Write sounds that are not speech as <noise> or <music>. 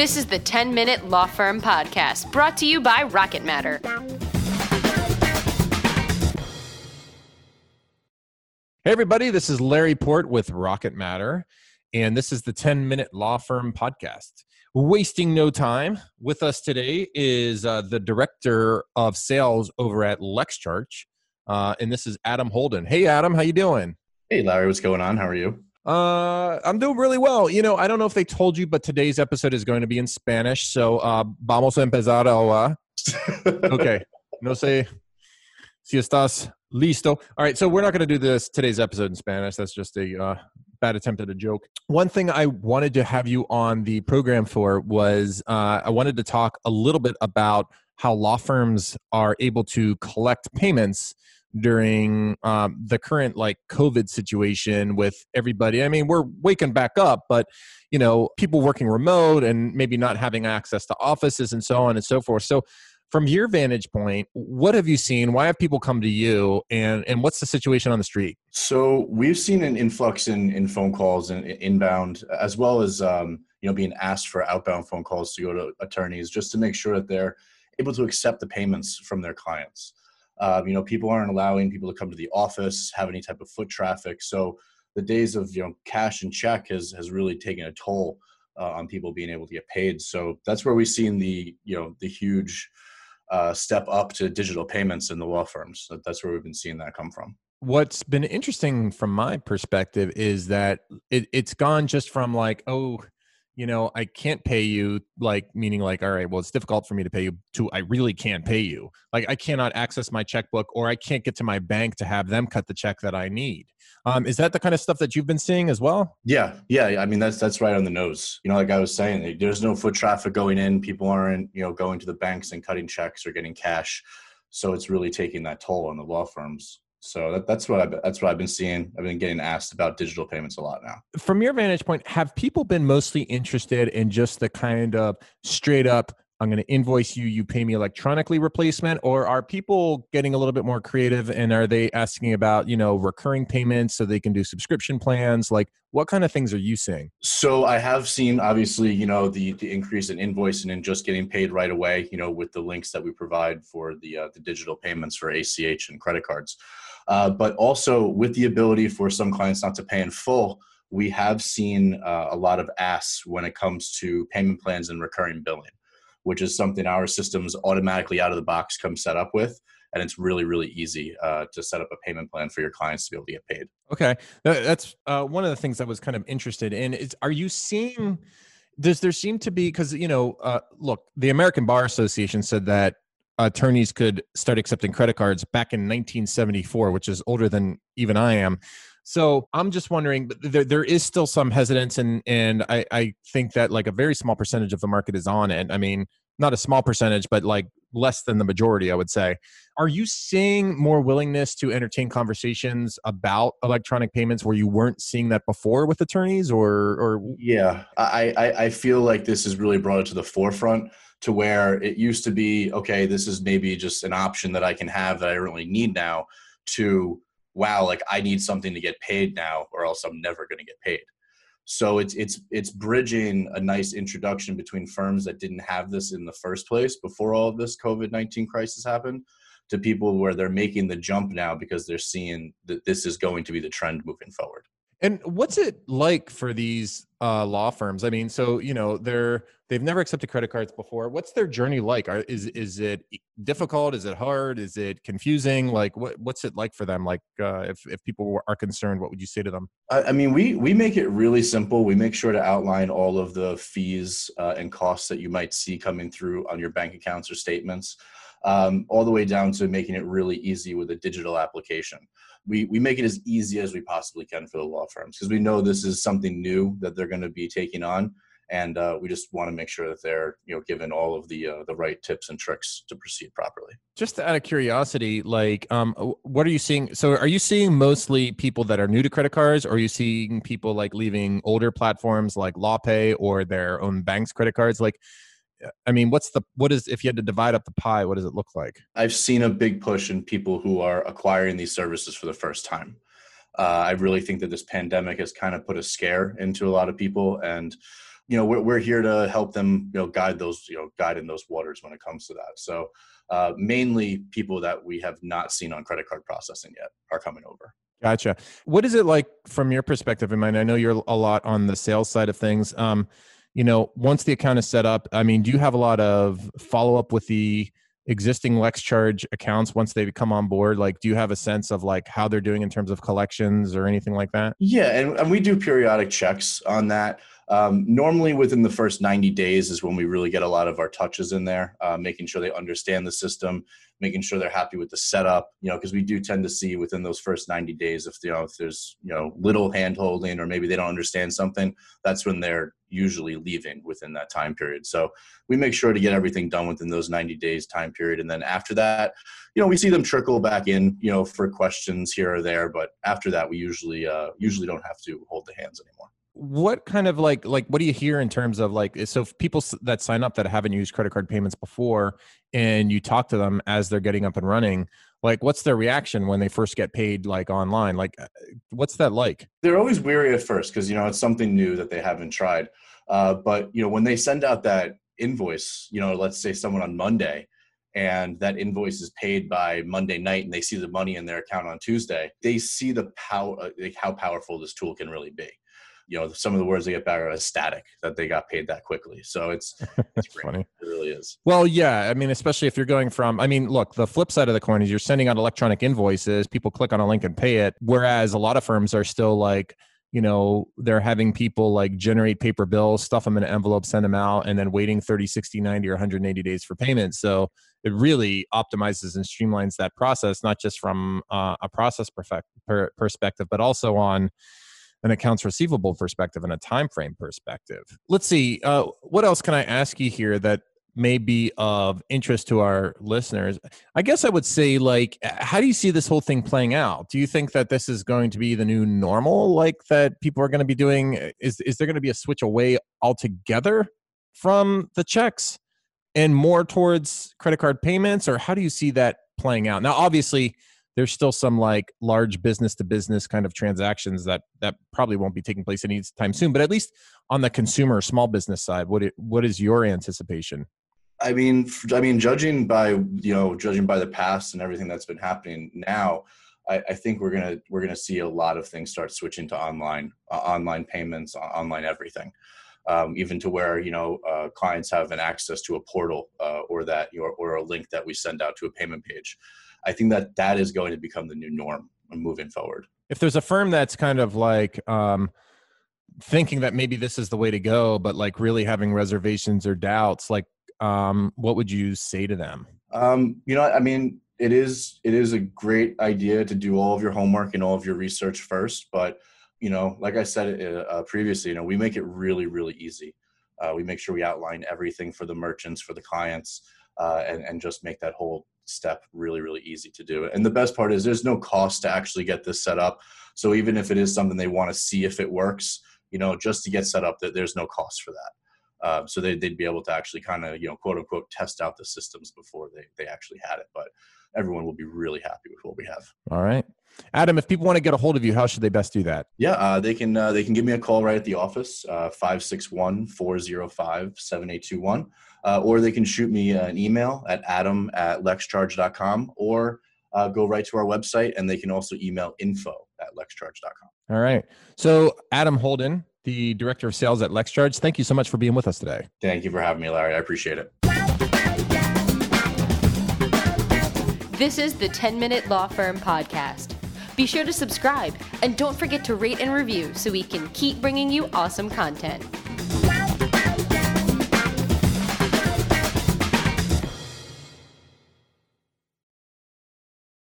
This is the 10 Minute Law Firm Podcast, brought to you by Rocket Matter. Hey, everybody, this is Larry Port with Rocket Matter, and this is the 10 Minute Law Firm Podcast. Wasting no time, with us today is uh, the Director of Sales over at LexCharge, uh, and this is Adam Holden. Hey, Adam, how you doing? Hey, Larry, what's going on? How are you? Uh, I'm doing really well. You know, I don't know if they told you, but today's episode is going to be in Spanish. So, uh, vamos a empezar <laughs> okay. No sé si estás listo. All right. So, we're not going to do this today's episode in Spanish. That's just a uh, bad attempt at a joke. One thing I wanted to have you on the program for was uh, I wanted to talk a little bit about how law firms are able to collect payments during um, the current like covid situation with everybody. I mean we're waking back up but you know people working remote and maybe not having access to offices and so on and so forth. So from your vantage point what have you seen? Why have people come to you? And and what's the situation on the street? So we've seen an influx in in phone calls and inbound as well as um, you know being asked for outbound phone calls to go to attorneys just to make sure that they're able to accept the payments from their clients um, you know, people aren't allowing people to come to the office, have any type of foot traffic. So the days of you know cash and check has has really taken a toll uh, on people being able to get paid. So that's where we've seen the you know the huge uh, step up to digital payments in the law firms. That's where we've been seeing that come from. What's been interesting from my perspective is that it, it's gone just from like, oh, you know, I can't pay you, like, meaning like, all right, well, it's difficult for me to pay you, to I really can't pay you. Like, I cannot access my checkbook or I can't get to my bank to have them cut the check that I need. Um, is that the kind of stuff that you've been seeing as well? Yeah, yeah. I mean, that's that's right on the nose. You know, like I was saying, there's no foot traffic going in. People aren't, you know, going to the banks and cutting checks or getting cash. So it's really taking that toll on the law firms. So that, that's what I've that's what I've been seeing. I've been getting asked about digital payments a lot now. From your vantage point, have people been mostly interested in just the kind of straight up I'm going to invoice you, you pay me electronically replacement, or are people getting a little bit more creative and are they asking about, you know, recurring payments so they can do subscription plans? Like what kind of things are you seeing? So I have seen obviously, you know, the, the increase in invoicing and just getting paid right away, you know, with the links that we provide for the, uh, the digital payments for ACH and credit cards. Uh, but also with the ability for some clients not to pay in full, we have seen uh, a lot of asks when it comes to payment plans and recurring billing which is something our systems automatically out of the box come set up with. And it's really really easy uh, to set up a payment plan for your clients to be able to get paid. Okay. That's uh, one of the things i was kind of interested in is are you seeing does there seem to be because you know uh, look the american bar association said that attorneys could start accepting credit cards back in 1974 which is older than even i am so I'm just wondering, there, there is still some hesitance, and and I, I think that like a very small percentage of the market is on it. I mean, not a small percentage, but like less than the majority, I would say. Are you seeing more willingness to entertain conversations about electronic payments where you weren't seeing that before with attorneys, or or? Yeah, I I, I feel like this has really brought it to the forefront to where it used to be okay. This is maybe just an option that I can have that I really need now. To wow, like I need something to get paid now, or else I'm never going to get paid. So it's it's it's bridging a nice introduction between firms that didn't have this in the first place before all of this COVID nineteen crisis happened, to people where they're making the jump now because they're seeing that this is going to be the trend moving forward. And what's it like for these uh, law firms? I mean, so you know they're they've never accepted credit cards before. What's their journey like? Are, is is it difficult? Is it hard? Is it confusing? Like what what's it like for them? Like uh, if if people are concerned, what would you say to them? I, I mean, we we make it really simple. We make sure to outline all of the fees uh, and costs that you might see coming through on your bank accounts or statements, um, all the way down to making it really easy with a digital application. We we make it as easy as we possibly can for the law firms because we know this is something new that they're going to be taking on and uh, we just want to make sure that they're you know given all of the uh, the right tips and tricks to proceed properly. Just out of curiosity like um what are you seeing so are you seeing mostly people that are new to credit cards or are you seeing people like leaving older platforms like lawpay or their own bank's credit cards? Like I mean, what's the what is if you had to divide up the pie, what does it look like? I've seen a big push in people who are acquiring these services for the first time. Uh, I really think that this pandemic has kind of put a scare into a lot of people, and you know we're, we're here to help them you know guide those you know guide in those waters when it comes to that. So uh, mainly people that we have not seen on credit card processing yet are coming over. Gotcha. What is it like from your perspective? I mean i know you're a lot on the sales side of things. Um, you know once the account is set up i mean do you have a lot of follow up with the existing LexCharge accounts once they come on board? Like, do you have a sense of like how they're doing in terms of collections or anything like that? Yeah, and, and we do periodic checks on that. Um, normally, within the first 90 days is when we really get a lot of our touches in there, uh, making sure they understand the system, making sure they're happy with the setup. You know, because we do tend to see within those first 90 days if you know if there's you know little hand holding or maybe they don't understand something, that's when they're usually leaving within that time period. So we make sure to get everything done within those 90 days time period, and then after that, you know, we see them trickle back in, you know, for questions here or there. But after that, we usually uh, usually don't have to hold the hands anymore what kind of like like what do you hear in terms of like so people that sign up that haven't used credit card payments before and you talk to them as they're getting up and running like what's their reaction when they first get paid like online? Like uh, what's that like? They're always weary at first because you know it's something new that they haven't tried uh, but you know when they send out that invoice you know let's say someone on monday and that invoice is paid by Monday night and they see the money in their account on Tuesday, they see the power, like how powerful this tool can really be you know some of the words they get back are ecstatic that they got paid that quickly. So it's <laughs> it's funny. It really is. Well yeah i mean especially if you're going from i mean look the flip side of the coin is you're sending out electronic invoices people click on a link and pay it whereas a lot of firms are still like you know they're having people like generate paper bills stuff them in an envelope send them out and then waiting 30 60 90 or 180 days for payment. So it really optimizes and streamlines that process not just from uh, a process perfect, per, perspective but also on an accounts receivable perspective and a time frame perspective. Let's see, uh, what else can I ask you here that may be of interest to our listeners? I guess I would say, like, how do you see this whole thing playing out? Do you think that this is going to be the new normal, like that people are going to be doing? Is is there going to be a switch away altogether from the checks and more towards credit card payments, or how do you see that playing out? Now, obviously there's still some like large business to business kind of transactions that that probably won't be taking place anytime soon but at least on the consumer small business side what it, what is your anticipation? I mean i mean judging by you know judging by the past and everything that's been happening now I, I think we're gonna we're gonna see a lot of things start switching to online uh, online payments online everything. Um, even to where you know uh, clients have an access to a portal uh, or that or, or a link that we send out to a payment page I think that that is going to become the new norm moving forward. If there's a firm that's kind of like um, thinking that maybe this is the way to go, but like really having reservations or doubts, like um, what would you say to them? Um, you know, I mean, it is it is a great idea to do all of your homework and all of your research first, but you know, like I said uh, uh previously, you know, we make it really really easy. Uh, we make sure we outline everything for the merchants, for the clients, uh, and and just make that whole step really really easy to do and the best part is there's no cost to actually get this set up. So even if it is something they want to see if it works you know just to get set up that there's no cost for that. Uh, so they, would be able to actually kind of you know quote unquote test out the systems before they, they actually had it. But everyone will be really happy with what we have all right adam if people want to get a hold of you how should they best do that yeah uh, they can uh, they can give me a call right at the office uh, 561 405 7821 uh, or they can shoot me an email at adam at lexcharge.com or uh, go right to our website and they can also email info at lexcharge.com. All right. So, Adam Holden, the director of sales at LexCharge, thank you so much for being with us today. Thank you for having me, Larry. I appreciate it. This is the 10 Minute Law Firm Podcast. Be sure to subscribe and don't forget to rate and review so we can keep bringing you awesome content.